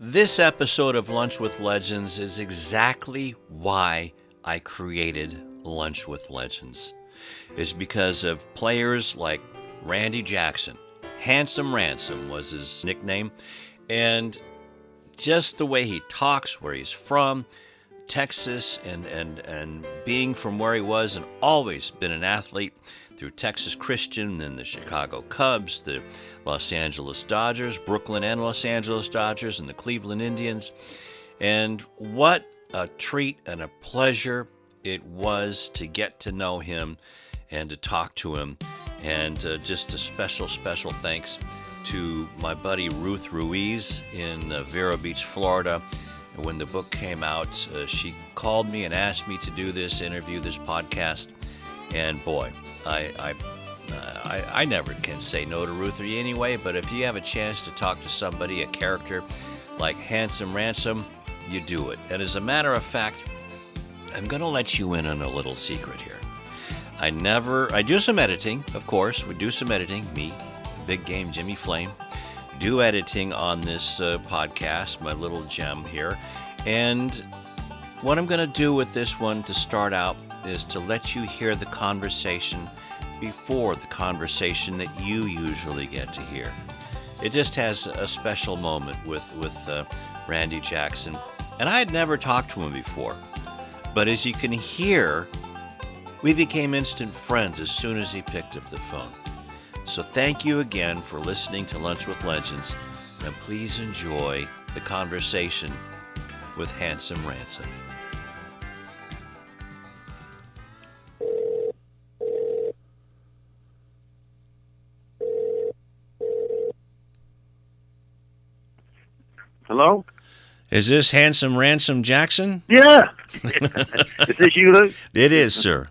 This episode of Lunch with Legends is exactly why I created Lunch with Legends. It's because of players like Randy Jackson. Handsome Ransom was his nickname. And just the way he talks, where he's from, Texas, and, and, and being from where he was and always been an athlete through Texas Christian, then the Chicago Cubs, the Los Angeles Dodgers, Brooklyn and Los Angeles Dodgers, and the Cleveland Indians. And what a treat and a pleasure it was to get to know him and to talk to him. And uh, just a special, special thanks to my buddy Ruth Ruiz in uh, Vero Beach, Florida. When the book came out, uh, she called me and asked me to do this interview, this podcast. And boy, I, I, uh, I, I never can say no to Ruth anyway, but if you have a chance to talk to somebody, a character like Handsome Ransom, you do it. And as a matter of fact, I'm going to let you in on a little secret here. I never, I do some editing, of course. We do some editing. Me, Big Game Jimmy Flame, do editing on this uh, podcast, my little gem here. And what I'm going to do with this one to start out is to let you hear the conversation before the conversation that you usually get to hear. It just has a special moment with, with uh, Randy Jackson. And I had never talked to him before. But as you can hear, we became instant friends as soon as he picked up the phone. So thank you again for listening to Lunch with Legends, and please enjoy the conversation with Handsome Ransom. Is this Handsome Ransom Jackson? Yeah. is this you, Lou? It is, sir.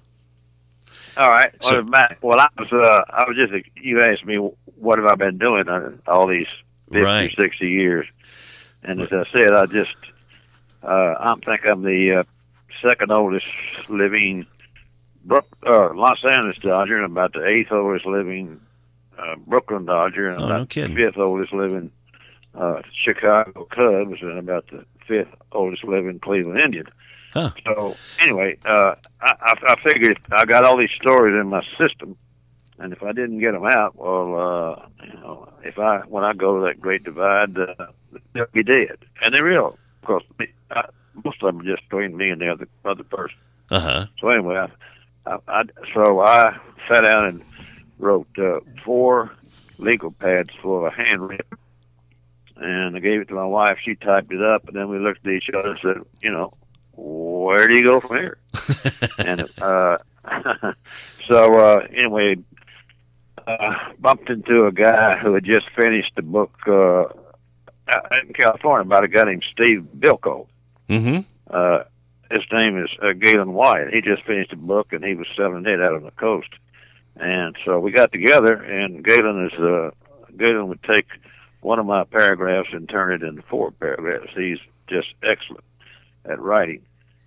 All right. So- well, Matt, well, I was, uh, I was just, you asked me what have I been doing uh, all these 50, Right. 60 years. And as I said, I just, uh, I think I'm the uh, second oldest living Brook, uh, Los Angeles Dodger and about the eighth oldest living uh, Brooklyn Dodger and Oh, about no the fifth oldest living uh, Chicago Cubs and about the fifth oldest living Cleveland Indian. Huh. So anyway, uh, I, I, I figured I got all these stories in my system, and if I didn't get them out, well, uh, you know, if I when I go to that Great Divide, uh, they'll be dead, and they will. Of course, me- I, most of them are just between me and the other other person. Uh huh. So anyway, I, I, I so I sat down and wrote uh, four legal pads full of handwritten, and I gave it to my wife. She typed it up, and then we looked at each other and said, you know, where do you go from here? and uh, so uh, anyway, uh, bumped into a guy who had just finished a book uh, in California about a guy named Steve Bilko Mm-hmm. uh, his name is uh, Gaylon White. He just finished a book and he was selling it out on the coast. And so we got together, and Gaylon is uh, Gaylon would take one of my paragraphs and turn it into four paragraphs. He's just excellent at writing.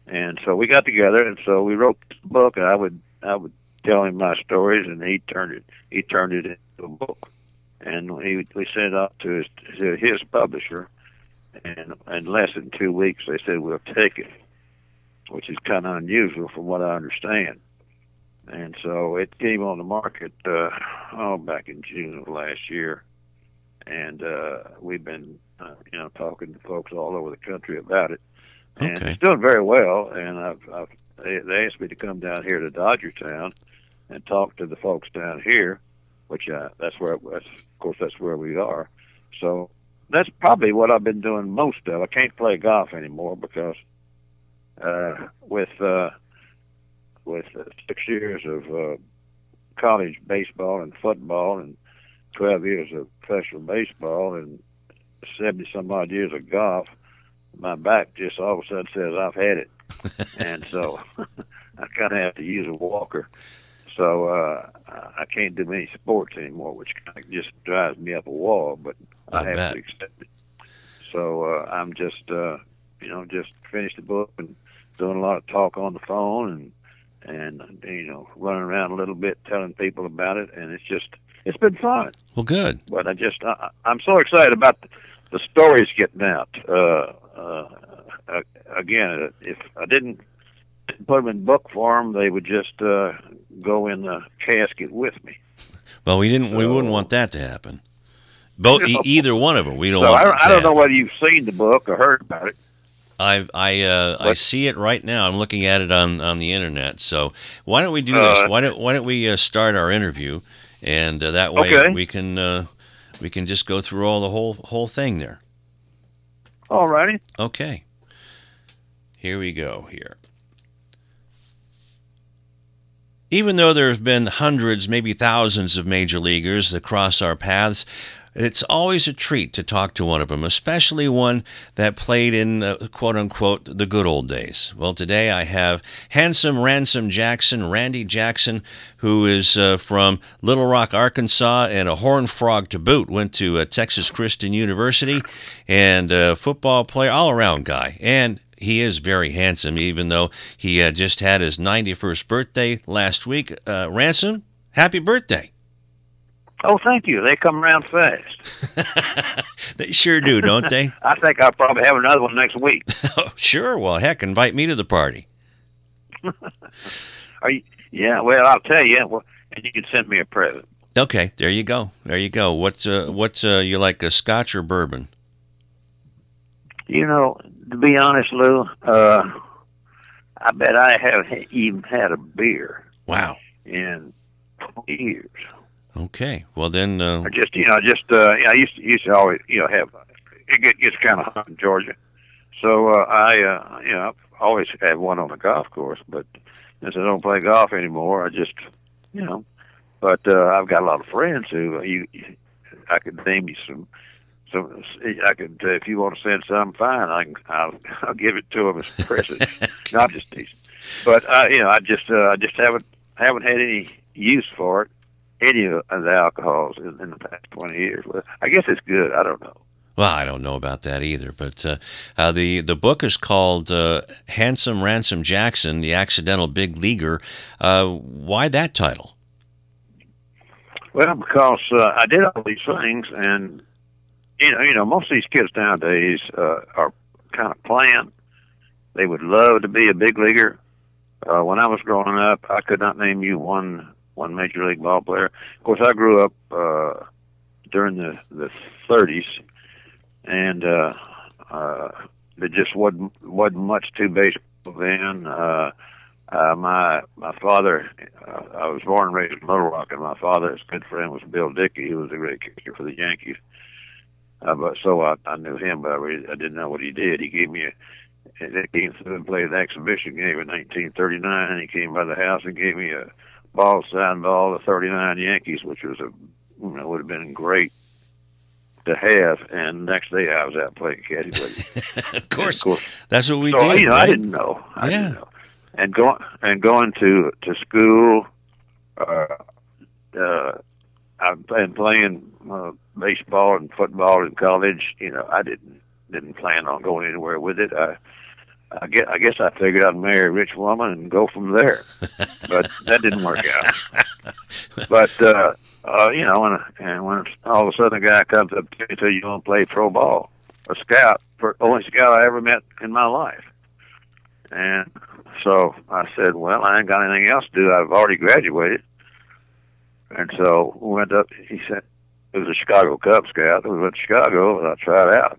And so we got together, and so we wrote this book. And I would I would tell him my stories, and he turned it he turned it into a book. And he we sent it out to his to his publisher, and in less than two weeks they said we'll take it, which is kind of unusual from what I understand. And so it came on the market uh, oh back in June of last year, and uh, we've been uh, you know talking to folks all over the country about it, and Okay. it's doing very well. And I've, I've they, they asked me to come down here to Dodgertown and talk to the folks down here, which uh, that's where that's, of course that's where we are. So that's probably what I've been doing most of. I can't play golf anymore because uh, with uh, with uh, six years of uh, college baseball and football and twelve years of professional baseball and seventy some odd years of golf, my back just all of a sudden says I've had it, and so I kind of have to use a walker. So uh, I I can't do many sports anymore, which kind of just drives me up a wall. But I, I have bet. to accept it. So uh, I'm just, uh, you know, just finished the book and doing a lot of talk on the phone and and you know running around a little bit telling people about it, and it's just it's been fun. Well, good. But I just I, I'm so excited about the the stories getting out. Uh, uh, uh, again, if I didn't put them in book form, they would just uh, go in the casket with me. Well, we didn't. We wouldn't want that to happen. Both, e- either one of them. We don't. So want I, that don't- to I don't know whether you've seen the book or heard about it. I I uh, I see it right now. I'm looking at it on, on the internet. So why don't we do Uh, this? Why don't Why don't we uh, start our interview, and uh, that way Okay. we can uh, we can just go through all the whole whole thing there. All righty. Okay. Here we go. Here. Even though there have been hundreds, maybe thousands of major leaguers that cross our paths, it's always a treat to talk to one of them, especially one that played in uh, quote unquote the good old days. Well, today I have handsome Ransom Jackson, Randy Jackson, who is uh, from Little Rock, Arkansas, and a horn frog to boot. Went to uh, Texas Christian University, and a football player, all around guy. And he is very handsome, even though he just had his 91st birthday last week. Uh, Ransom, happy birthday. Oh, thank you. They come around fast. They sure do, don't they? I think I'll probably have another one next week. oh, sure. Well, heck, invite me to the party. Are you? Yeah. Well, I'll tell you. Well, and you can send me a present. Okay, there you go. There you go. What's uh, what's uh, you like, a Scotch or bourbon? You know, to be honest, Lou, uh, I bet I haven't even had a beer Wow. in 20 years. Okay. Well then, uh, I just, you know, I just uh, I used to used to always, you know, have it get, gets kind of hot in Georgia, so uh, I, uh, you know, I've always had one on the golf course. But since I don't play golf anymore, I just, you know, but uh, I've got a lot of friends who uh, you, I could name you some. So I could, uh, if you want to send some, fine. I can, I'll, I'll give it to them as presents. Not just these, but uh, you know, I just, uh, I just haven't, haven't had any use for it any of the alcohols in, in the past 20 years. Well, I guess it's good. I don't know. well, I don't know about that either. But uh, uh, the the book is called uh, "Handsome Ransom Jackson: The Accidental Big Leaguer." Uh, why that title? Well, because uh, I did all these things, and you know, you know, most of these kids nowadays uh, are kind of playing. They would love to be a big leaguer. Uh, when I was growing up, I could not name you one one major league ball player. Of course, I grew up uh, during the the 30s, and uh, uh, there just wasn't wasn't much to baseball then. Uh, uh, my my father, uh, I was born and raised in Little Rock, and my father's good friend was Bill Dickey, who was a great catcher for the Yankees. Uh, but so I, I knew him, but I, really, I didn't know what he did. He gave me a he came through and played an exhibition game in 1939. And he came by the house and gave me a ball signed ball of 39 Yankees, which was a you know would have been great to have. And next day I was out playing caddy. But of course, of course, that's what we so, did. you know, I didn't know. I Yeah. didn't know. And going and going to to school, uh, uh, I've been playing uh, baseball and football in college. You know, I didn't didn't plan on going anywhere with it. I I guess I guess I figured I'd marry a rich woman and go from there, but that didn't work out. But uh, uh, you know, and, and when all of a sudden a guy comes up to me and says, "You want to play pro ball?" A scout, for only scout I ever met in my life, and so I said, "Well, I ain't got anything else to do. I've already graduated." And so we went up. He said it was a Chicago Cub Scout. We went to Chicago and I tried out,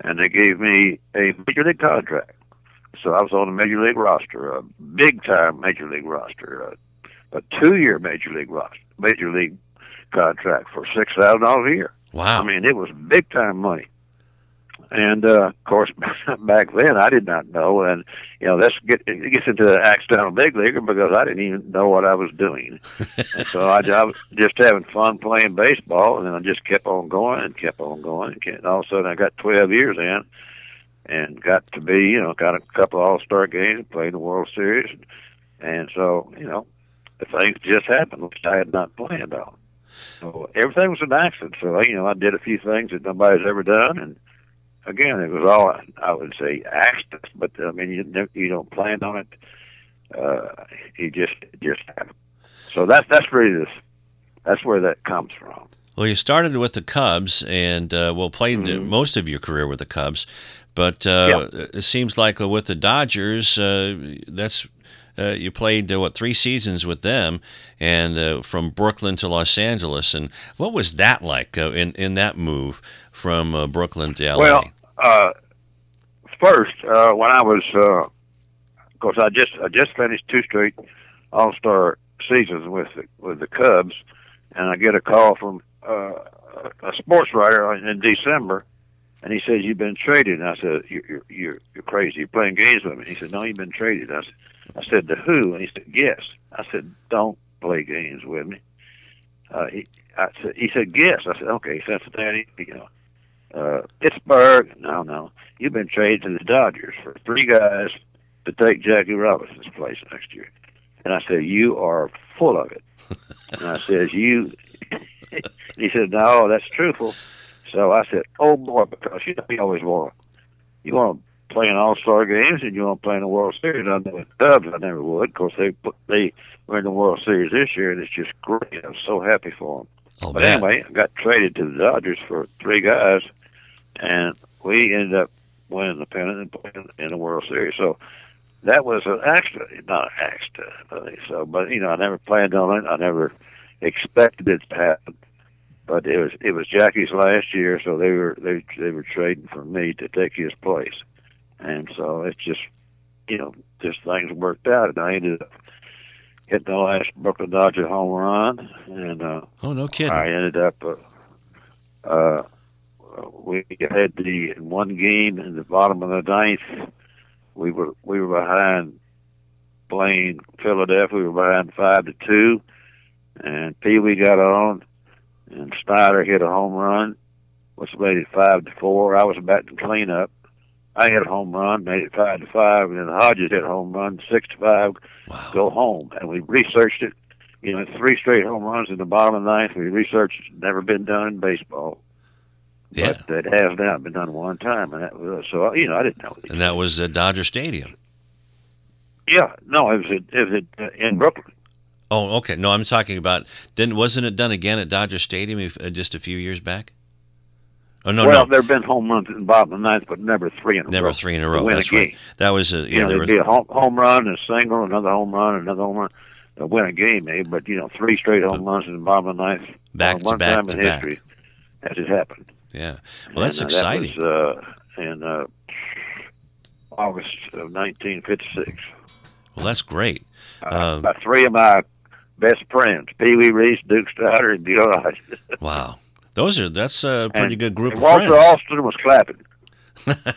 and they gave me a major league contract. So I was on the major league roster, a big time major league roster, a, a two year major league roster, major league contract for six thousand dollars a year. Wow. I mean, it was big time money. And uh, of course, back then I did not know, and you know, that's get it gets into the accidental big leaguer because I didn't even know what I was doing, and so I, I was just having fun playing baseball, and then I just kept on going and kept on going, and, kept, and all of a sudden I got twelve years in, and got to be you know got a couple of All Star games, and played in the World Series, and so you know, the things just happened which I had not planned on. So everything was an accident. So you know, I did a few things that nobody's ever done, and again, it was all I would say accidents. But I mean, you you don't plan on it. Uh, you just it just happened. So that's that's really this. That's where that comes from. Well, you started with the Cubs, and uh, well, played Mhm. most of your career with the Cubs, but uh, it seems like uh, with the Dodgers, uh, that's uh, you played uh, what three seasons with them, and uh, from Brooklyn to Los Angeles. And what was that like uh, in in that move from uh, Brooklyn to LA? Well, uh, first uh, when I was, uh, of course, I just I just finished two straight All Star seasons with the, with the Cubs, and I get a call from uh, a sports writer in December, and he says you've been traded. And I said you're you're you're, crazy. You're playing games with me. He said no, you've been traded. I said I said to who? And he said yes. I said don't play games with me. Uh, he I said he said yes. I said okay, Cincinnati, you know uh, Pittsburgh. No, no. You've been traded to the Dodgers for three guys to take Jackie Robinson's place next year. And I said, you are full of it. and I says, you. he said, no, that's truthful. So I said, oh boy, because you know you always want you want to play in All Star games and you want to play in the World Series. I know with Cubs, I never would. Of course, they put, they were in the World Series this year, and it's just great. I'm so happy for them. oh, But man. anyway, I got traded to the Dodgers for three guys, and we ended up winning the pennant and playing in the World Series. So that was an accident, not an accident. Think so, but you know, I never planned on it. I never expected it to happen. But it was it was Jackie's last year, so they were they they were trading for me to take his place, and so it's just you know just things worked out, and I ended up hitting the last Brooklyn Dodger home run, and. uh oh, no kidding. I ended up. Uh, uh, we had the in one game in the bottom of the ninth. We were we were behind playing Philadelphia. We were behind five to two, and Pee Wee got on, and Snider hit a home run, which made it five to four. I was batting cleanup. I hit a home run, made it five to five, and then Hodges hit a home run, six to five Wow. go home. And we researched it. You know, three straight home runs in the bottom of the ninth. We researched it. Never been done in baseball. Yeah. But it has now been done one time. And that was, so, you know, I didn't know. And that was at Dodger Stadium. Yeah, no, it was, it was uh, in Brooklyn. Oh, okay. No, I'm talking about. Didn't wasn't it done again at Dodger Stadium if, uh, just a few years back? Oh no, well, no, there have been home runs in the bottom of the ninth, but never three in a never row. three in a row. win a That's right. game. That was a You yeah. know, There there'd was, be a home, run, a single, another home run, another home run to win a game, maybe. But, you know, three straight home runs in the bottom of the ninth. Back uh, to one back time to in back. history has it happened. yeah. Well, that's And, uh, exciting. That was uh, in uh, August of 1956. well, that's great. Uh, Um, three of my best friends, Pee Wee Reese, Duke Stoddard, and Gil Hodges. Wow. Those are that's a pretty And- good group and Walter friends. Austin was clapping.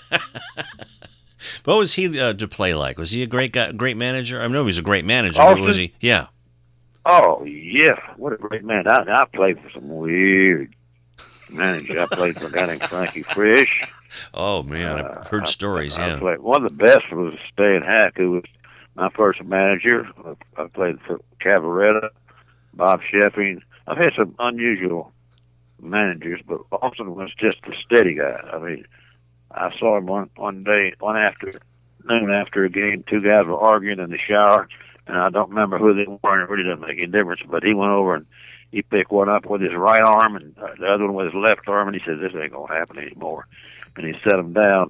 What was he uh, to play like? Was he a great guy, great manager? I know he was a great manager. But was he? Yeah. Oh yeah, what a great man! I, I played for some weird managers. I played for a guy named Frankie Frisch. Oh man, I've Uh, heard I- stories. I Yeah. played, one of the best was Stan Hack, who was my first manager. I played for Cavarretta, Bob Scheffing. I've had some unusual managers, but Alston was just a steady guy. I mean, I saw him one one day, one afternoon after a game. Two guys were arguing in the shower, and I don't remember who they were, it really doesn't make any difference. But he went over and he picked one up with his right arm, and uh, the other one with his left arm, and he said, "This ain't gonna happen anymore." And he set them down,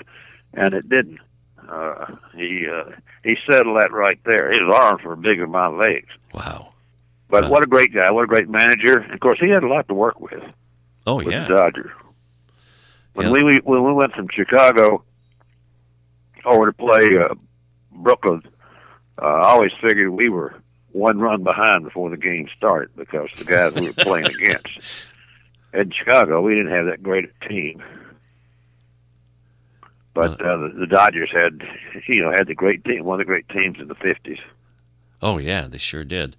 and it didn't. Uh, he uh, he settled that right there. His arms were bigger than my legs. Wow. But Wow. what a great guy! What a great manager! And of course, he had a lot to work with Oh with yeah. the Dodgers. When Yeah. we, we when we went from Chicago over to play uh, Brooklyn, uh, I always figured we were one run behind before the game started because the guys we were playing against. In Chicago, we didn't have that great a team, but uh, the, the Dodgers had, you know, had the great team, one of the great teams in the fifties. Oh yeah, they sure did.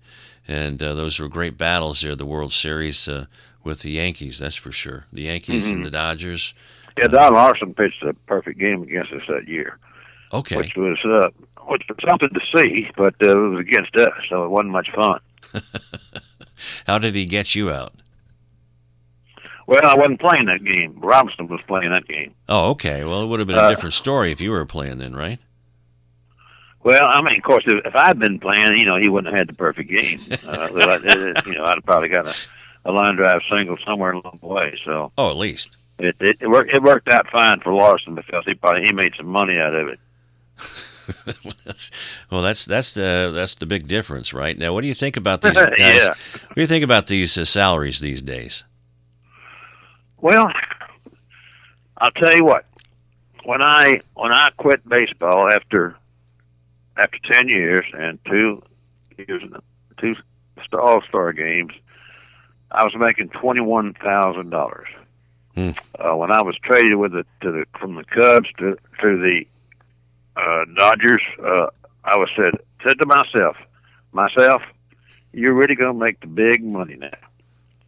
And uh, those were great battles there, the World Series uh, with the Yankees. That's for sure. The Yankees Mm-hmm. and the Dodgers. Yeah, Don Larsen pitched a perfect game against us that year. Okay. which was uh, which was something to see, but uh, it was against us, so it wasn't much fun. How did he get you out? Well, I wasn't playing that game. Robinson was playing that game. Oh, okay. Well, it would have been a Uh, different story if you were playing then, right? Well, I mean, of course, if, if I'd been playing, you know, he wouldn't have had the perfect game. Uh, you know, I'd have probably got a, a line drive single somewhere along the way. So oh, at least it it, it worked it worked out fine for Larsen because he probably he made some money out of it. well, that's that's the that's the big difference, right? Now, what do you think about these guys? yeah. What do you think about these uh, salaries these days? Well, I'll tell you what. When I when I quit baseball after after ten years and two years two All Star games, I was making twenty one thousand dollars. Hmm. Uh, when I was traded with the to the from the Cubs to to the uh, Dodgers, uh, I was said said to myself, myself, you're really going to make the big money now.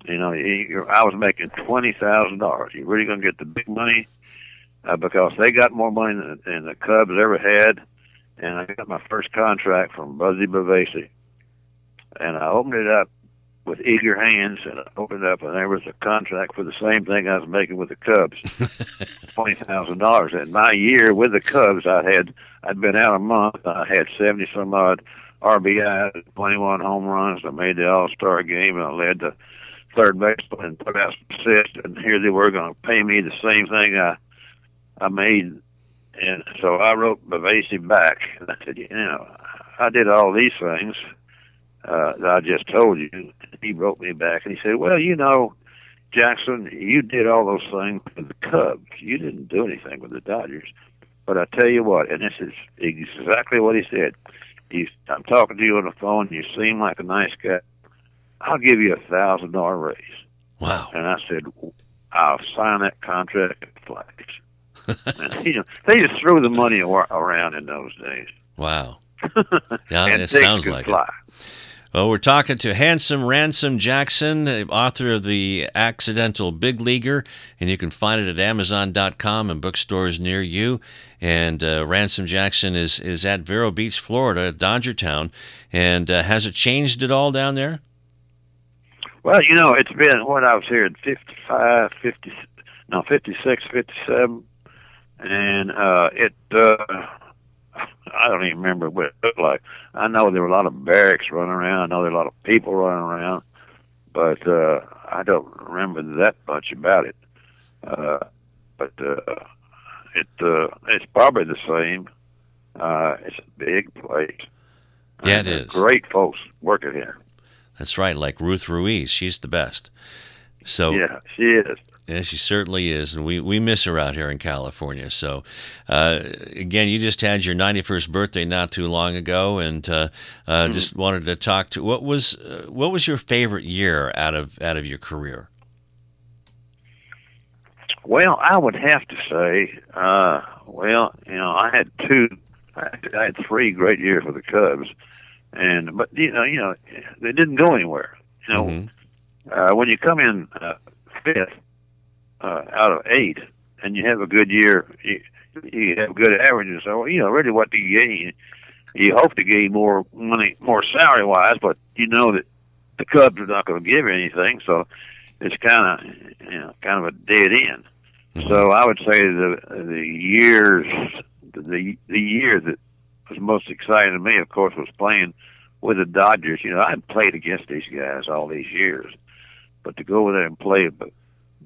You know, you, I was making twenty thousand dollars. You're really going to get the big money uh, because they got more money than, than the Cubs ever had, and I got my first contract from Buzzy Bavasi, and I opened it up with eager hands, and I opened up, and there was a contract for the same thing I was making with the Cubs, twenty thousand dollars. And my year with the Cubs, I had I'd been out a month. I had seventy some odd RBI, twenty one home runs. I made the All Star game, and I led the third base and put out some assists. And here they were going to pay me the same thing I I made. And so I wrote Bavasi back, and I said, you know, I did all these things uh, that I just told you. He wrote me back and he said, "Well, you know, Jackson, you did all those things with the Cubs. You didn't do anything with the Dodgers. But I tell you what, and this is exactly what he said. He's, I'm talking to you on the phone. You seem like a nice guy. I'll give you a thousand dollar raise. Wow. And I said, I'll sign that contract at flags. and, you know, they just threw the money around in those days. Wow. Yeah, it sounds like fly. it. Well, we're talking to Handsome Ransom Jackson, author of The Accidental Big Leaguer, and you can find it at Amazon.com and bookstores near you. And uh, Ransom Jackson is, is at Vero Beach, Florida, Dodger Town. And uh, has it changed at all down there? Well, you know, it's been when I was here at 55, 50, no, 56, 57, and uh, it. Uh, I don't even remember what it looked like. I know there were a lot of barracks running around. I know there were a lot of people running around, but uh, I don't remember that much about it. Uh, but uh, it uh, it's probably the same. Uh, it's a big place. Yeah, it is. Great folks working here. That's right, like Ruth Ruiz. She's the best. So yeah, she is. Yeah, she certainly is, and we, we miss her out here in California. So, uh, again, you just had your 91st birthday not too long ago, and uh, uh, mm-hmm. just wanted to talk to what was uh, what was your favorite year out of out of your career? Well, I would have to say, uh, well, you know, I had two, I had three great years with the Cubs, and but you know, you know, they didn't go anywhere. You know, mm-hmm. uh, when you come in uh, fifth uh, out of eight, and you have a good year, you, you have good averages. So you know, really, what do you gain? You hope to gain more money, more salary wise, but you know that the Cubs are not going to give you anything, so it's kind of you know kind of a dead end. Mm-hmm. So I would say the the years the the year that was most exciting to me, of course, was playing with the Dodgers. You know, I'd played against these guys all these years, but to go over there and play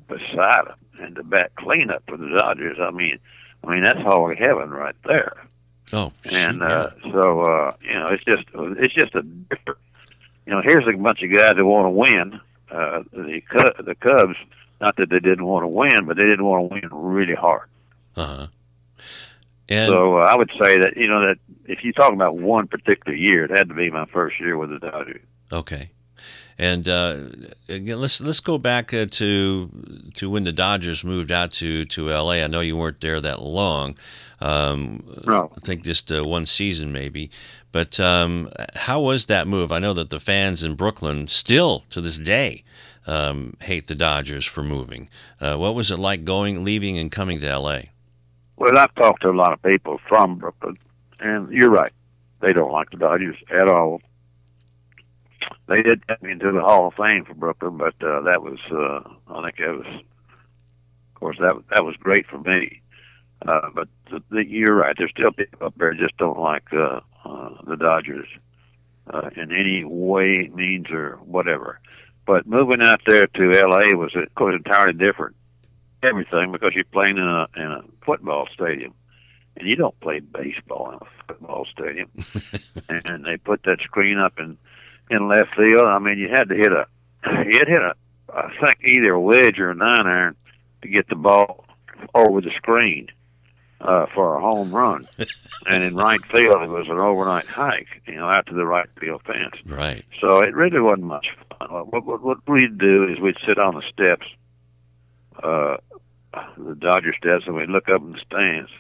beside him and to bat cleanup for the Dodgers. I mean, I mean that's holy heaven right there. Oh, and uh, so uh, you know, it's just it's just a different. You know, here's a bunch of guys that want to win. Uh, the the Cubs, not that they didn't want to win, but they didn't want to win really hard. Uh huh. And so uh, I would say that you know that if you talk about one particular year, it had to be my first year with the Dodgers. Okay. And uh, again, let's let's go back uh, to to when the Dodgers moved out to to L.A. I know you weren't there that long. Um, no. I think just uh, one season maybe. But um, how was that move? I know that the fans in Brooklyn still to this day um, hate the Dodgers for moving. Uh, what was it like going, leaving, and coming to L.A.? Well, I've talked to a lot of people from Brooklyn, and you're right. They don't like the Dodgers at all they did get me into the Hall of Fame for Brooklyn, but uh, that was uh, I think that was, of course, that that was great for me. Uh, but the, the, you're right. There's still people up there just don't like uh, uh, the Dodgers uh, in any way, means, or whatever. But moving out there to L.A. was, of course, entirely different. Everything because you're playing in a in a football stadium, and you don't play baseball in a football stadium. and they put that screen up in in left field. I mean, you had to hit a you had hit a I think either a wedge or a nine iron to get the ball over the screen uh, for a home run. and in right field, it was an overnight hike, you know, out to the right field fence. Right. So it really wasn't much fun. What, what, what we'd do is we'd sit on the steps, uh, the Dodger steps, and we'd look up in the stands.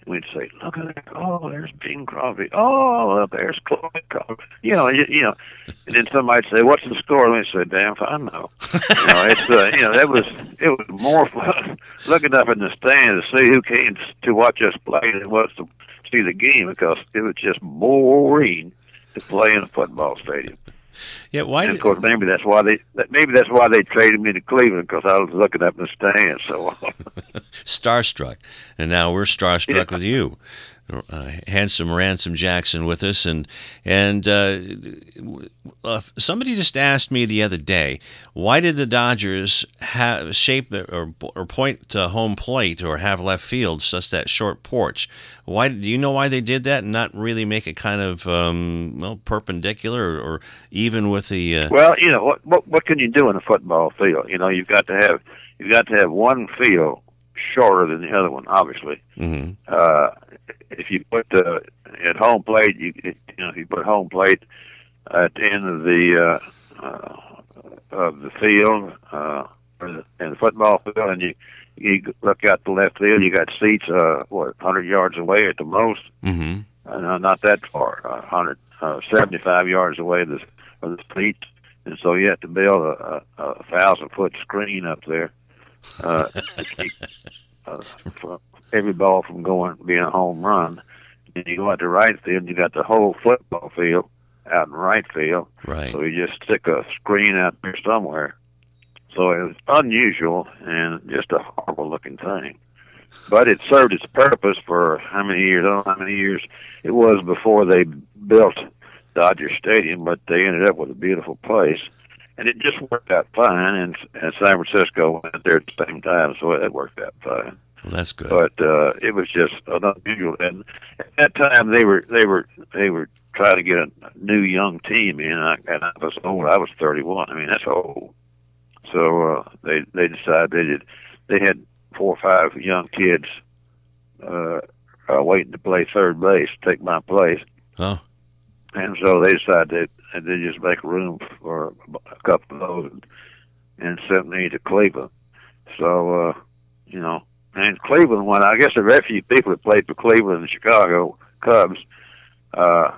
And we'd say, "Look at that! Oh, there's Bing Crosby. Oh, there's Chloe Crosby. You know, you, you know." And then somebody'd say, "What's the score?" And we'd say, "Damn if I know." you know, it's uh, you know that was it was more fun looking up in the stands to see who came to watch us play than was to see the game because it was just boring to play in a football stadium. Yeah, why? And of course, maybe that's why they maybe that's why they traded me to Cleveland because I was looking up in the stands. So starstruck, and now we're starstruck Yeah. with you. Uh, handsome Ransom Jackson with us, and and uh, uh, somebody just asked me the other day, why did the Dodgers have shape or or point to home plate or have left field such that short porch? Why do you know why they did that and not really make it kind of um, well perpendicular or, or even with the uh, well, you know what, what what can you do in a football field? You know, you've got to have you've got to have one field shorter than the other one, obviously. mhm. Uh, if you put uh, at home plate, you you know if you put home plate at the end of the uh, uh, of the field uh, or the, in the football field, and you you look out the left field, you got seats uh, what 100 yards away at the most, Mhm. uh, not that far, uh, 100 uh, 75 yards away the of the seats, and so you have to build a, a, a thousand foot screen up there uh, uh, from every ball from going being a home run. And you go out to right field, you got the whole football field out in right field. right. So you just stick a screen out there somewhere. So it was unusual and just a horrible looking thing. But it served its purpose for how many years? I don't know how many years it was before they built Dodger Stadium, but they ended up with a beautiful place. And it just worked out fine, and, and San Francisco went there at the same time, so it worked out fine Well, that's good. but uh, it was just an unusual. And at that time, they were they were they were trying to get a new young team in, and I, and I was old. I was thirty one. I mean, that's old. So uh, they they decided they did. They had four or five young kids uh, uh, waiting to play third base, take my place, oh, and so they decided that they just make room for a couple of those and, and sent me to Cleveland. So uh, you know, and Cleveland won. I guess there are very few people that played for Cleveland and Chicago Cubs. Uh,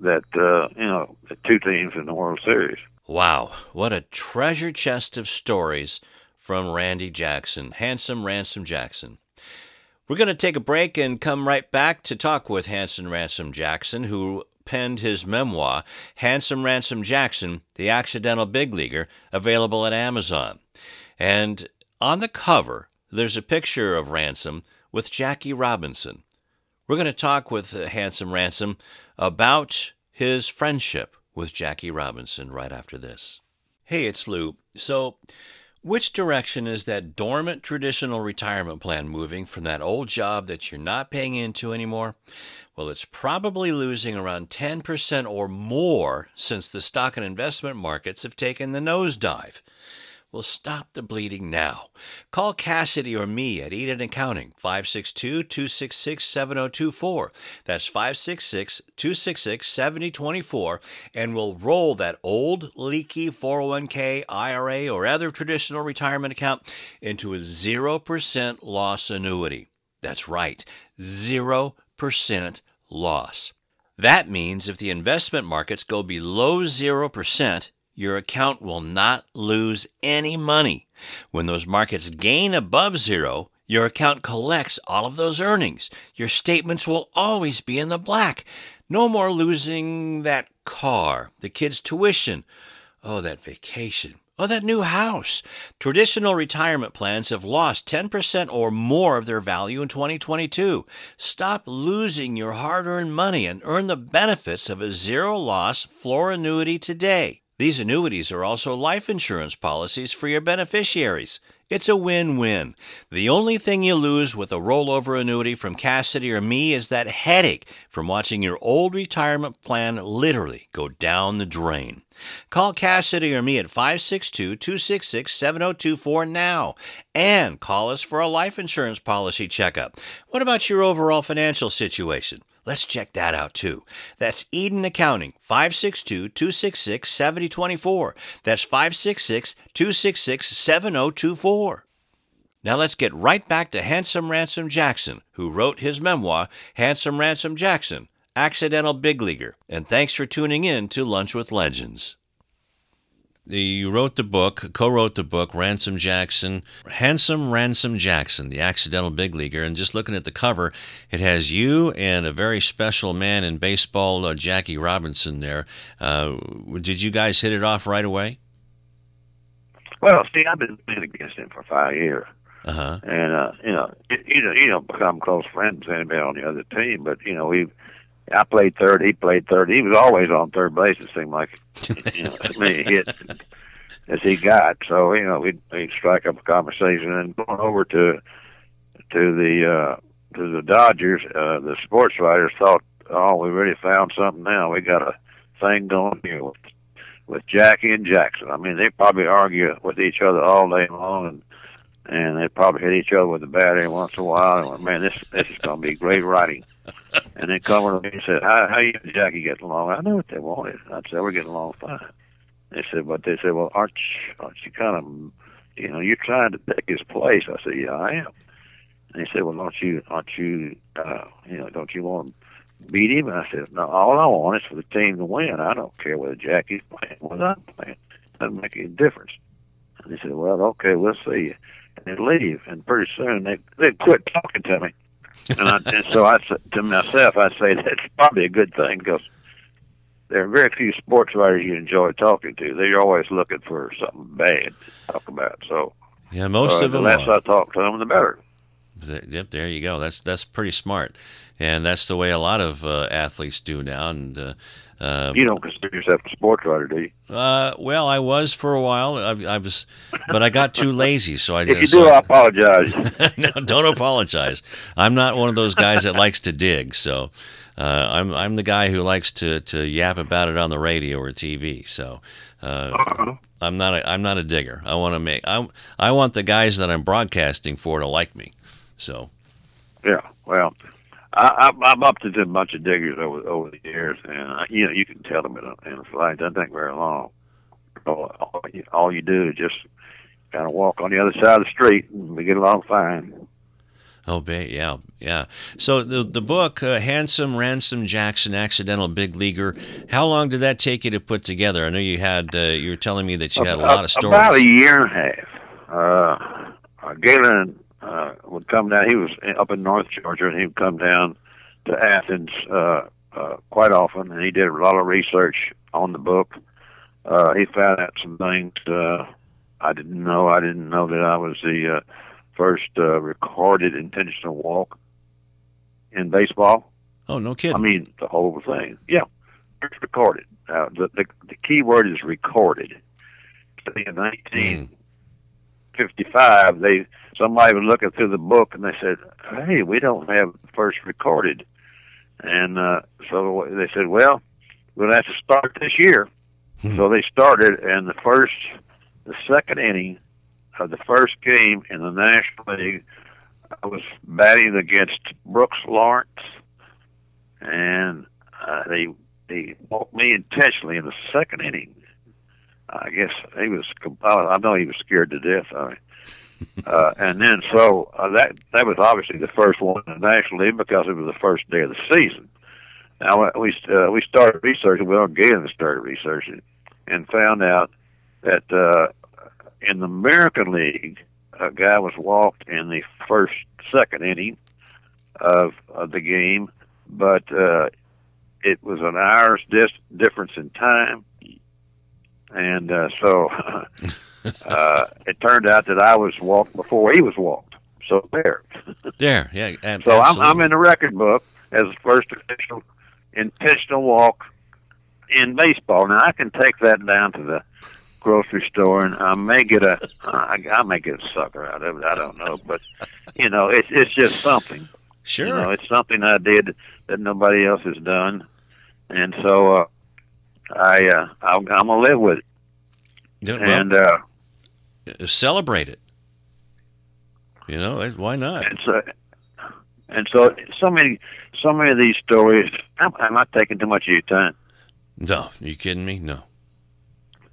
that uh, you know, the two teams in the World Series. Wow, what a treasure chest of stories from Randy Jackson, handsome Ransom Jackson. We're going to take a break and come right back to talk with Handsome Ransom Jackson, who penned his memoir, Handsome Ransom Jackson, The Accidental Big Leaguer, available at Amazon. And on the cover, there's a picture of Ransom with Jackie Robinson. We're going to talk with uh, Handsome Ransom about his friendship with Jackie Robinson right after this. Hey, it's Lou. So, which direction is that dormant traditional retirement plan moving from that old job that you're not paying into anymore? Well, it's probably losing around 10% or more since the stock and investment markets have taken the nosedive. Well, stop the bleeding now. Call Cassidy or me at Eden Accounting, 562 266 7024. That's 566 266 7024, and we'll roll that old, leaky 401k, IRA, or other traditional retirement account into a 0% loss annuity. That's right, 0% loss. That means if the investment markets go below 0%, your account will not lose any money. When those markets gain above zero, your account collects all of those earnings. Your statements will always be in the black. No more losing that car, the kids' tuition, oh, that vacation, oh, that new house. Traditional retirement plans have lost 10% or more of their value in 2022. Stop losing your hard earned money and earn the benefits of a zero loss floor annuity today. These annuities are also life insurance policies for your beneficiaries. It's a win win. The only thing you lose with a rollover annuity from Cassidy or me is that headache from watching your old retirement plan literally go down the drain. Call Cassidy or me at 562 266 7024 now and call us for a life insurance policy checkup. What about your overall financial situation? Let's check that out too. That's Eden Accounting, 562 266 7024. That's 566 266 7024. Now let's get right back to Handsome Ransom Jackson, who wrote his memoir, Handsome Ransom Jackson Accidental Big Leaguer. And thanks for tuning in to Lunch with Legends you wrote the book, co-wrote the book, Ransom Jackson, Handsome Ransom Jackson, the accidental big leaguer. And just looking at the cover, it has you and a very special man in baseball, uh, Jackie Robinson. There, uh, did you guys hit it off right away? Well, see, I've been playing against him for five years. Uh-huh. And uh, you know, you know, you know, become close friends with anybody on the other team. But you know, we I played third. He played third. He was always on third base. It seemed like you know as many hits as he got. So you know we'd, we'd strike up a conversation and going over to to the uh, to the Dodgers. Uh, the sports writers thought, oh, we really found something now. We got a thing going here with with Jackie and Jackson. I mean, they probably argue with each other all day long and. And they probably hit each other with the bat every once in a while. And went, man, this this is going to be great writing. And then come over to me and said, "How how you and Jackie getting along?" I knew what they wanted. I said, "We're getting along fine." They said, "But they said, well, aren't you, aren't you kind of, you know, you're trying to take his place?" I said, "Yeah, I am." And he said, "Well, don't you, aren't you, uh, you know, don't you want to beat him?" And I said, "No, all I want is for the team to win. I don't care whether Jackie's playing, whether I'm playing. It doesn't make any difference." And he said, "Well, okay, we'll see you." And they leave, and pretty soon they they quit talking to me and, I, and so I to myself, I say that's probably a good thing because there are very few sports writers you enjoy talking to. They're always looking for something bad to talk about. So yeah, most uh, of them. The less are. I talk to them, the better. Yep, there you go. That's that's pretty smart, and that's the way a lot of uh, athletes do now. And uh, uh, you don't consider yourself a sports writer, do you? Uh, well, I was for a while. I, I, was, but I got too lazy. So I. if you so do, I apologize. no, don't apologize. I'm not one of those guys that likes to dig. So. Uh, I'm I'm the guy who likes to, to yap about it on the radio or TV. So uh, uh-huh. I'm not a I'm not a digger. I want to make I I want the guys that I'm broadcasting for to like me. So yeah, well, I, I, I'm up to a bunch of diggers over over the years, and I, you know you can tell them in a, in a flight. Doesn't take very long. All, all, you, all you do is just kind of walk on the other side of the street, and we get along fine. Oh, babe, yeah, yeah. So the the book, uh, Handsome Ransom Jackson, Accidental Big Leaguer. How long did that take you to put together? I know you had. Uh, you were telling me that you had a lot of stories. About a year and a half. Uh, uh, Gaylon uh, would come down. He was up in North Georgia, and he would come down to Athens uh, uh, quite often, and he did a lot of research on the book. Uh, he found out some things uh, I didn't know. I didn't know that I was the uh, first uh, recorded intentional walk in baseball. Oh, no kidding! I mean, the whole thing. Yeah, first recorded. Uh, the, the the key word is recorded. In 1955, mm. They somebody was looking through the book and they said, "Hey, we don't have first recorded," and uh, so they said, "Well, we'll have to start this year." Hmm. So they started, and the first, the second inning of the first game in the National League, I was batting against Brooks Lawrence, and uh, they they walked me intentionally in the second inning. I guess he was. I know he was scared to death. I mean, uh, and then so uh, that that was obviously the first one in the National League because it was the first day of the season. Now we uh, we started researching. Well, Gaylon started researching and found out that uh, in the American League, a guy was walked in the first second inning of, of the game, but uh, it was an hour's dis- difference in time, and uh, so. uh, it turned out that I was walked before he was walked. So there. there, yeah. Ab- so I'm, I'm in the record book as the first official intentional walk in baseball. Now I can take that down to the grocery store, and I may get a, I, I may get a sucker out of it. I don't know, but you know, it's it's just something. Sure. You know, it's something I did that nobody else has done, and so uh, I uh, I'm, I'm gonna live with it. Yeah, well, and uh, celebrate it. You know, why not? and so and so so many so many of these stories. I'm, I'm not taking too much of your time. No, you kidding me? No.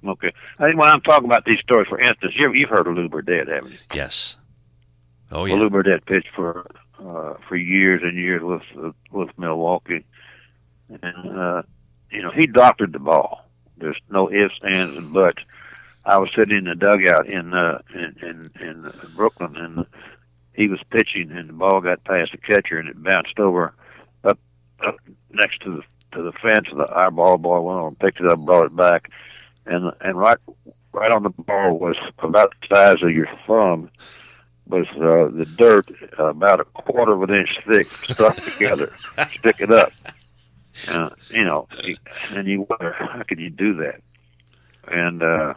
Okay, I think when I'm talking about these stories, for instance, you've, you've heard of Lou Burdette, haven't you? Yes. Oh Well, yeah. Lou Burdette pitched for uh, for years and years with uh, with Milwaukee, and uh, you know he doctored the ball. There's no ifs, ands, and buts. I was sitting in the dugout in uh, in in, in Brooklyn, and he was pitching, and the ball got past the catcher, and it bounced over up up next to the to the fence. And the our ball boy went on, picked it up, brought it back, and and right right on the ball was about the size of your thumb was uh, the dirt uh, about a quarter of an inch thick, stuck together, stick it up. Uh, you know, and you wonder how could you do that? And uh,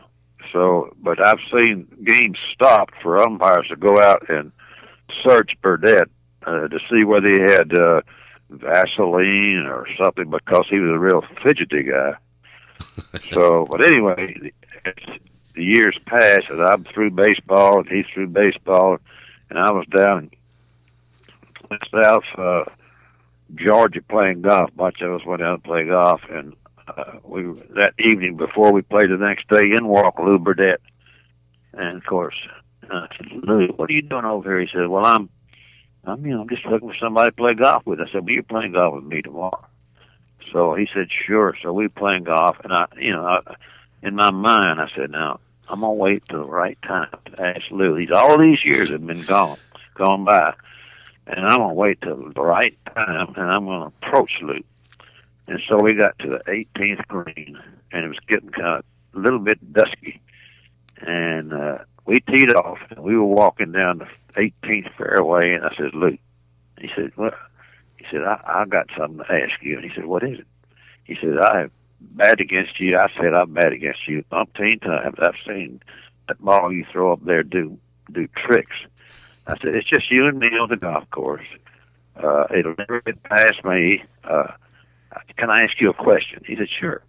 so, but I've seen games stopped for umpires to go out and search Burdette uh, to see whether he had uh, Vaseline or something because he was a real fidgety guy. so, but anyway, the years passed, and I'm through baseball, and he's through baseball, and I was down in South uh, Georgia playing golf. A bunch of us went down to play golf, and uh, we that evening before we played the next day, in walked Lou Burdette, and of course, uh, I said, Lou, what are you doing over here? He said, Well, I'm, I'm, you know, I'm just looking for somebody to play golf with. I said, Well, you're playing golf with me tomorrow. So he said, Sure. So we playing golf, and I, you know, I, in my mind, I said, Now I'm gonna wait till the right time to ask Lou. These all these years have been gone, gone by, and I'm gonna wait till the right time, and I'm gonna approach Lou. And so we got to the 18th green, and it was getting kind of a little bit dusky, and uh, we teed off, and we were walking down the 18th fairway, and I said, Lou, he said, what? He said, I, I got something to ask you, and he said, what is it? He said, I have bad against you. I said I'm bad against you umpteen times. I've seen that ball you throw up there do do tricks. I said it's just you and me on the golf course. Uh, it'll never get past me. Uh, can I ask you a question? He said sure.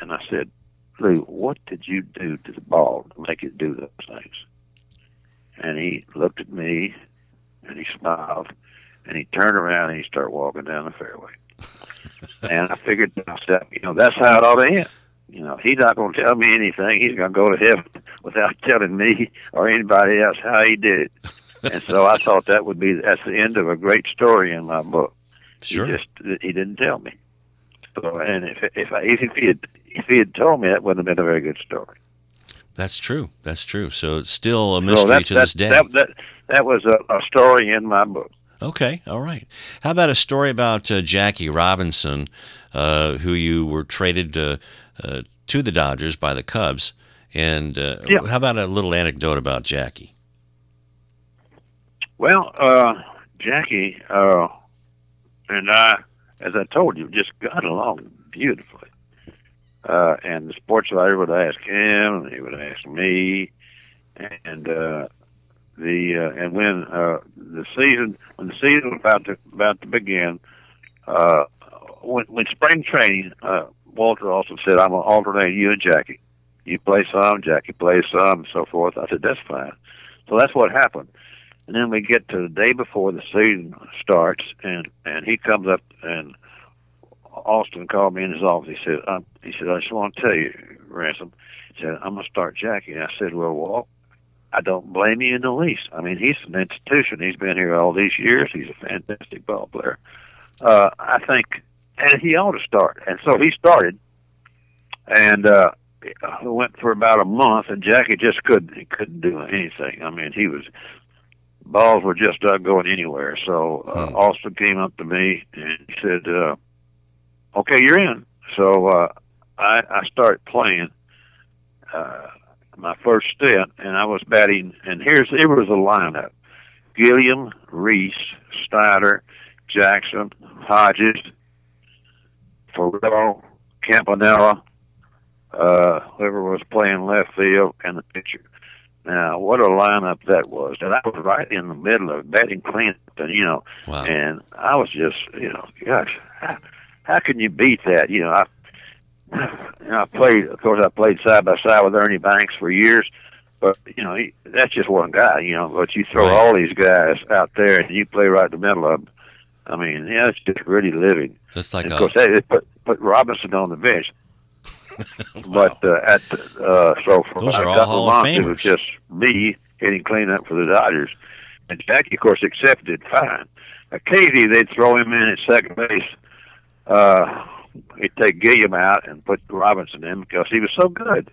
And I said, Lou, what did you do to the ball to make it do those things? And he looked at me, and he smiled, and he turned around and he started walking down the fairway and I figured to myself, you know, that's how it ought to end. You know, he's not going to tell me anything. He's going to go to heaven without telling me or anybody else how he did it. And so I thought that would be that's the end of a great story in my book. Sure. He just he didn't tell me. So, and if if I, if he had if he had told me, that wouldn't have been a very good story. That's true. That's true. So it's still a So mystery that, to that, this day. That, that that was a, a story in my book. Okay, all right. How about a story about uh, Jackie Robinson, uh, who you were traded uh, uh, to the Dodgers by the Cubs? And uh, Yeah. how about a little anecdote about Jackie? Well, uh, Jackie uh, and I, as I told you, just got along beautifully. Uh, and the sports writer would ask him, and he would ask me, and uh, the uh, and when uh, the season when the season was about to about to begin, uh, when, when spring training, uh, Walter Alston said, "I'm gonna alternate you and Jackie. You play some, Jackie plays some, and so forth." I said, "That's fine." So that's what happened. And then we get to the day before the season starts, and and he comes up and Alston called me in his office. He said, um, he said, I just want to tell you, Ransom. He said, I'm gonna start Jackie. I said, Well, Walt, I don't blame you in the least. I mean, he's an institution. He's been here all these years. He's a fantastic ball player. Uh, I think, and he ought to start. And so he started, and uh, went for about a month. And Jackie just couldn't he couldn't do anything. I mean, he was balls were just not going anywhere. So uh, Hmm. Alston came up to me and he said, uh, "Okay, you're in." So uh, I, I started playing uh, my first stint, and I was batting. And here's here was the lineup: Gilliam, Reese, Snider, Jackson, Hodges, Furillo, Campanella, uh, whoever was playing left field, and the pitcher. Now, what a lineup that was! And I was right in the middle of batting cleanup, and you know, Wow. and I was just, you know, gosh, how, how can you beat that? You know, I, you know, I played, of course, I played side by side with Ernie Banks for years, but you know, he, that's just one guy, you know. But you throw Right. all these guys out there, and you play right in the middle of them. I mean, yeah, it's just really living. That's like And a of course, they, they put put Robinson on the bench. wow. But uh, at uh, so for Those about a couple of months, it was just me hitting cleanup for the Dodgers, and Jackie, of course, accepted fine. Occasionally, they'd throw him in at second base. Uh, he'd take Gilliam out and put Robinson in because he was so good.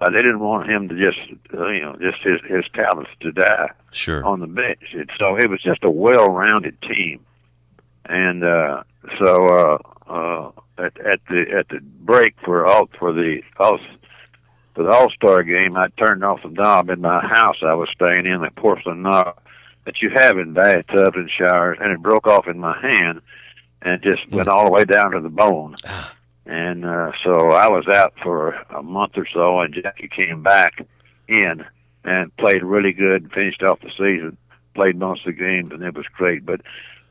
Uh, they didn't want him to just, uh, you know, just his his talents to die sure. on the bench. It, so it was just a well-rounded team, and uh, so uh, uh, at, at the at the break for all for the all for the All Star game, I turned off the knob in my house. I was staying in the porcelain knob that you have in bathtubs and showers, and it broke off in my hand and just went all the way down to the bone. Ah. And uh, so I was out for a month or so, and Jackie came back in and played really good. Finished off the season, played most of the games, and it was great. But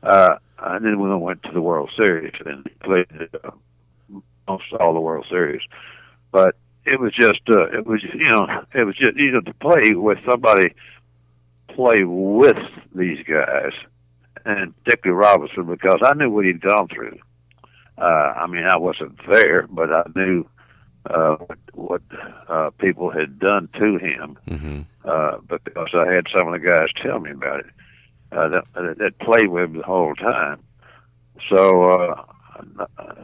uh, and then we went to the World Series and played uh, most all the World Series. But it was just, uh, it was you know, it was just you know to play with somebody, play with these guys, and particularly Robinson because I knew what he'd gone through. Uh, I mean, I wasn't there, but I knew uh, what, what uh, people had done to him hmm uh, because I had some of the guys tell me about it uh, that, that, played with him the whole time. So uh,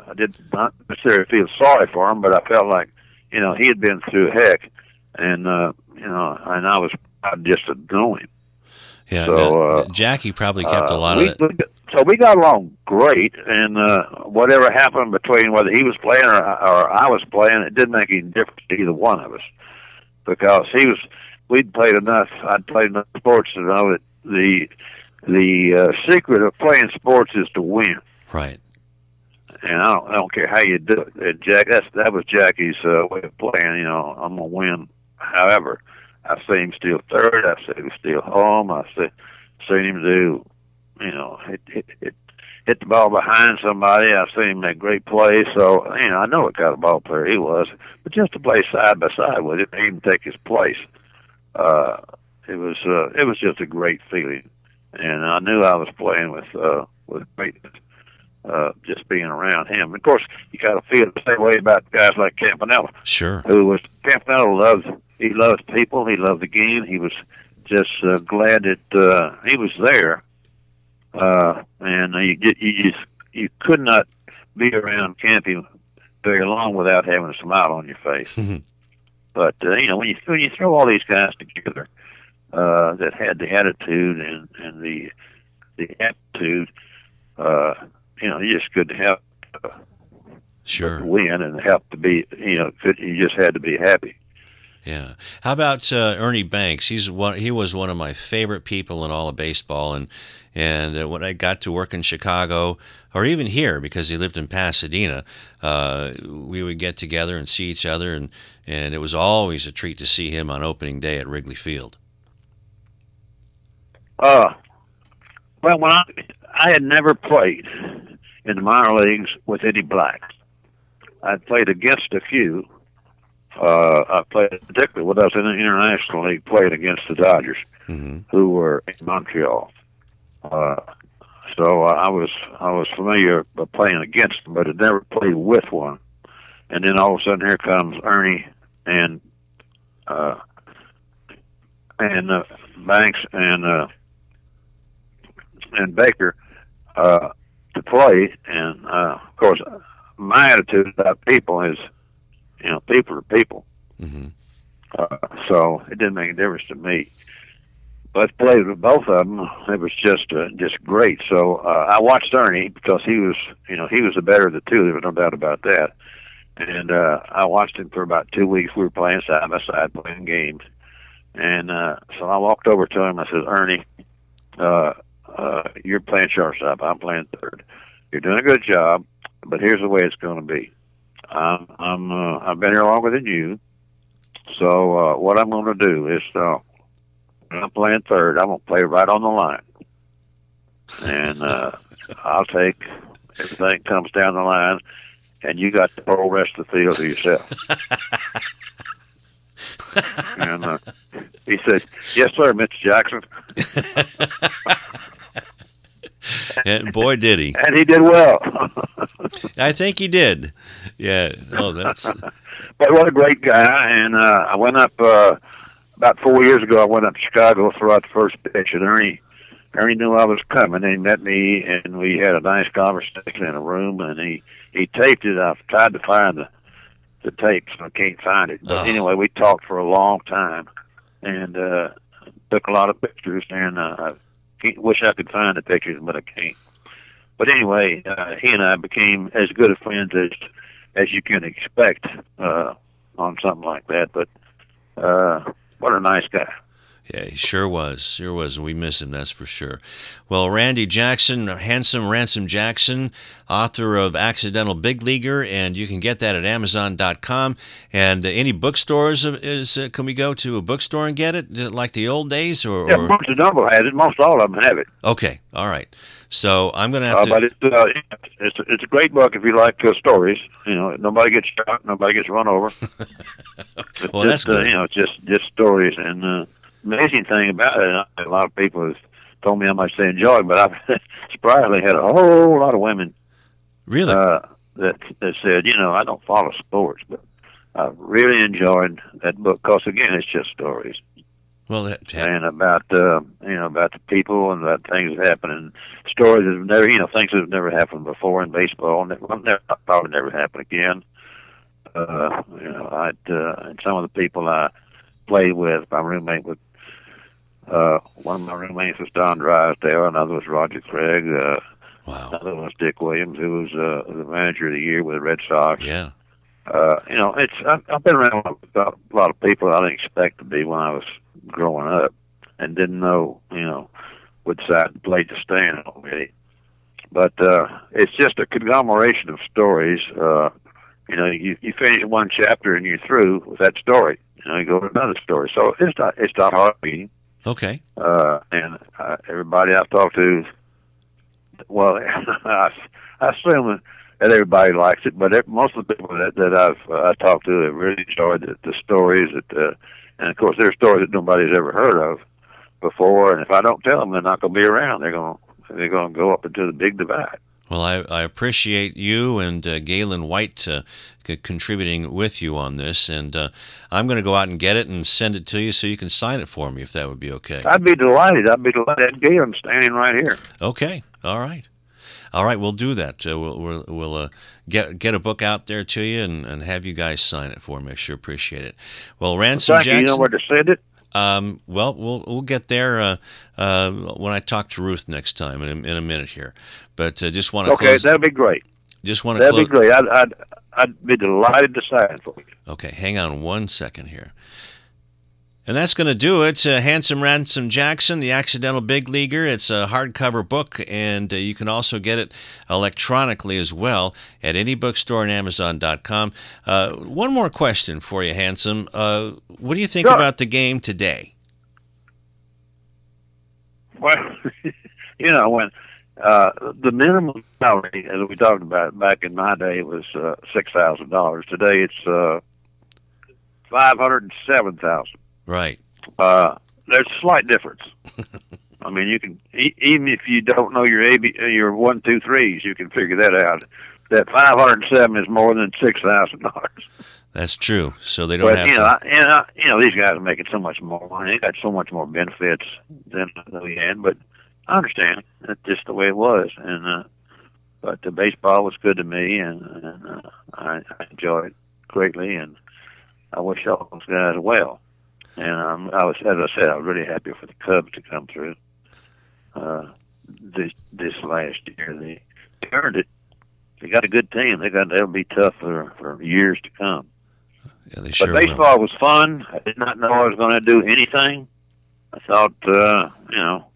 I did not necessarily feel sorry for him, but I felt like you know he had been through heck, and uh, you know, and I was proud just to know him. Yeah. So, uh, Jackie probably kept a Uh, lot we, of it. so we got along great, and uh, whatever happened between whether he was playing or, or I was playing, it didn't make any difference to either one of us because he was. We'd played enough. I'd played enough sports to know that the the uh, secret of playing sports is to win. Right. And I don't, I don't care how you do it. And Jack, that's that was Jackie's uh, way of playing. You know, I'm gonna win. However, I've seen him steal third. I've seen him steal home. I've seen, seen him do, you know, hit hit hit, hit the ball behind somebody. I've seen him make great plays. So you know, I know what kind of ball player he was. But just to play side by side with him, even take his place, uh, it was uh, it was just a great feeling. And I knew I was playing with uh, with greatness uh, just being around him. Of course, you kind of feel the same way about guys like Campanella, Sure. who was Campanella loved he loved people, he loved the game. He was just uh, glad that uh, he was there, uh, and you you you just you could not be around camping very long without having a smile on your face. but uh, you know when you when you throw all these guys together uh, that had the attitude and and the the aptitude, uh, you know, you just couldn't help Sure. to win and help to be, you know, could, you just had to be happy. Yeah. How about uh, Ernie Banks? He's one. He was one of my favorite people in all of baseball, and and uh, when I got to work in Chicago, or even here, because he lived in Pasadena, uh, we would get together and see each other, and and it was always a treat to see him on opening day at Wrigley Field. Uh, well, when I I had never played in the minor leagues with any blacks. I'd played against a few. Uh, I played particularly when I was in the international league, played against the Dodgers, hmm who were in Montreal. Uh, so I was I was familiar with playing against them, but had never played with one. And then all of a sudden, here comes Ernie and uh, and uh, Banks and uh, and Baker uh, to play. And uh, of course, my attitude about people is, you know, people are people. hmm Uh, so it didn't make a difference to me. But played with both of them. It was just uh, just great. So uh, I watched Ernie because he was, you know, he was the better of the two. There was no doubt about that. And uh, I watched him for about two weeks. We were playing side by side, playing games. And uh, so I walked over to him. I said, Ernie, uh, uh, you're playing shortstop. I'm playing third. You're doing a good job, but here's the way it's going to be. I'm, I'm uh, I've been here longer than you. So uh, what I'm going to do is, uh, I'm playing third, I'm going to play right on the line, and uh, I'll take everything comes down the line, and you got the whole rest of the field to yourself. and uh, he said, "Yes, sir, Mr. Jackson." and boy, did he! And he did well. I think he did. Yeah. Oh, that's. but what a great guy! And uh, I went up uh, about four years ago. I went up to Chicago throughout the first pitch, and Ernie, Ernie knew I was coming. And he met me, and we had a nice conversation in a room. And he he taped it. I've tried to find the the tapes, and I can't find it. But Oh. anyway, we talked for a long time, and uh, took a lot of pictures. And uh, wish I could find the pictures, but I can't. But anyway, uh, he and I became as good of friends as as you can expect uh, on something like that. But uh, what a nice guy. Yeah, he sure was. Sure was. And we miss him, that's for sure. Well, Randy Jackson, Handsome Ransom Jackson, author of Accidental Big Leaguer, and you can get that at Amazon.com. And uh, any bookstores, is uh, can we go to a bookstore and get it like the old days? Or, Yeah, or- Barnes and Noble has it. Most all of them have it. Okay, all right. So I'm going to have Uh, to. but it's uh, it's it's a great book if you like uh, stories. You know, nobody gets shot, nobody gets run over. Well, that's just, uh, good. you know, just just stories. And uh, amazing thing about it, a lot of people have told me how much they enjoy it, but I've surprisingly had a whole lot of women really? uh, that that said, you know, I don't follow sports, but I really enjoyed that book because again, it's just stories well, that, and about uh, you know about the people and about things that happen and stories that have never you know things that have never happened before in baseball and never probably never happen again. Uh, you know, I'd uh, and some of the people I played with, my roommate with. Uh, one of my roommates was Don Drysdale, another was Roger Craig, uh, wow. another was Dick Williams, who was uh, the manager of the year with the Red Sox Yeah. uh, you know, it's I've, I've been around a lot, a lot of people I didn't expect to be when I was growing up, and didn't know, you know, which side the plate to stand on really. But uh, it's just a conglomeration of stories. Uh, you know, you you finish one chapter and you're through with that story. You know, you go to another story. So it's not it's not hard reading. Okay. Uh, and uh, everybody I've talked to, well, I, I assume that everybody likes it, but it, most of the people that, that I've uh, I talked to have really enjoyed the, the stories that, uh, and of course, there are stories that nobody's ever heard of before. And if I don't tell them, they're not going to be around. They're going to they're going to go up into the big divide. Well, I, I appreciate you and uh, Gaylon White uh, c- contributing with you on this, and uh, I'm going to go out and get it and send it to you so you can sign it for me if that would be okay. I'd be delighted. I'd be delighted. Gaylon's standing right here. Okay, all right, all right. We'll do that. Uh, we'll we'll, we'll uh, get get a book out there to you and, and have you guys sign it for me. I sure appreciate it. Well, Ransom Thank you. You know where to send it? Um, well, we'll we'll get there uh, uh, when I talk to Ruth next time in a, in a minute here. But uh, just want to Okay, close. that'd be great. just want to That'd close. be great. I'd, I'd I'd be delighted to sign for you. Okay, hang on one second here. And that's going to do it. Uh, Handsome Ransom Jackson, The Accidental Big Leaguer. It's a hardcover book, and uh, you can also get it electronically as well at any bookstore and Amazon.com. Uh, one more question for you, Handsome. Uh, what do you think sure. about the game today? Well, you know, when uh, the minimum salary, as we talked about back in my day, was uh, $6,000. Today it's uh, 507000 Right. Uh, there's a slight difference. I mean, you can e- even if you don't know your AB, your one, two, threes, you can figure that out. That five hundred seven is more than six thousand dollars. That's true. So they don't But have you to. know, I, and I, you know, these guys are making so much more money. They got so much more benefits than than we had. But I understand. That's just the way it was. And uh, but the baseball was good to me, and, and uh, I, I enjoyed it greatly. And I wish all those guys well. And um, I was, as I said, I was really happy for the Cubs to come through uh, this this last year. They, they earned it. They got a good team. They got they'll be tough for for years to come. Yeah, they sure but will. baseball was fun. I did not know I was going to do anything. I thought, uh, you know,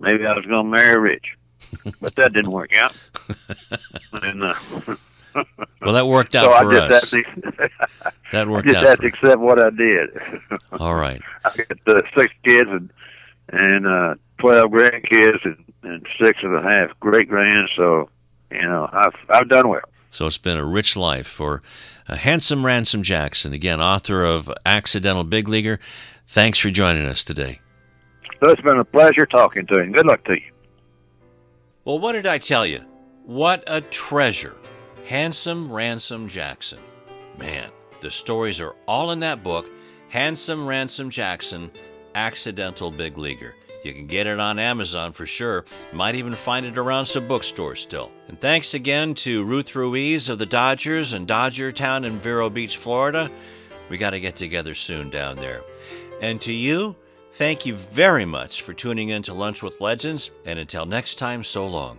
maybe I was going to marry rich, but that didn't work out. and uh, Well, that worked out so for us. That worked I just out. had to accept what I did. All right. I got uh, six kids and and uh, twelve grandkids and, and six and a half great grands. So you know, I've I've done well. So it's been a rich life for uh, Handsome Ransom Jackson, again, author of Accidental Big Leaguer. Thanks for joining us today. So it's been a pleasure talking to you. Good luck to you. Well, what did I tell you? What a treasure. Handsome Ransom Jackson. Man, the stories are all in that book, Handsome Ransom Jackson, Accidental Big Leaguer. You can get it on Amazon for sure. Might even find it around some bookstores still. And thanks again to Ruth Ruiz of the Dodgers and Dodger Town in Vero Beach, Florida. We got to get together soon down there. And to you, thank you very much for tuning in to Lunch with Legends. And until next time, so long.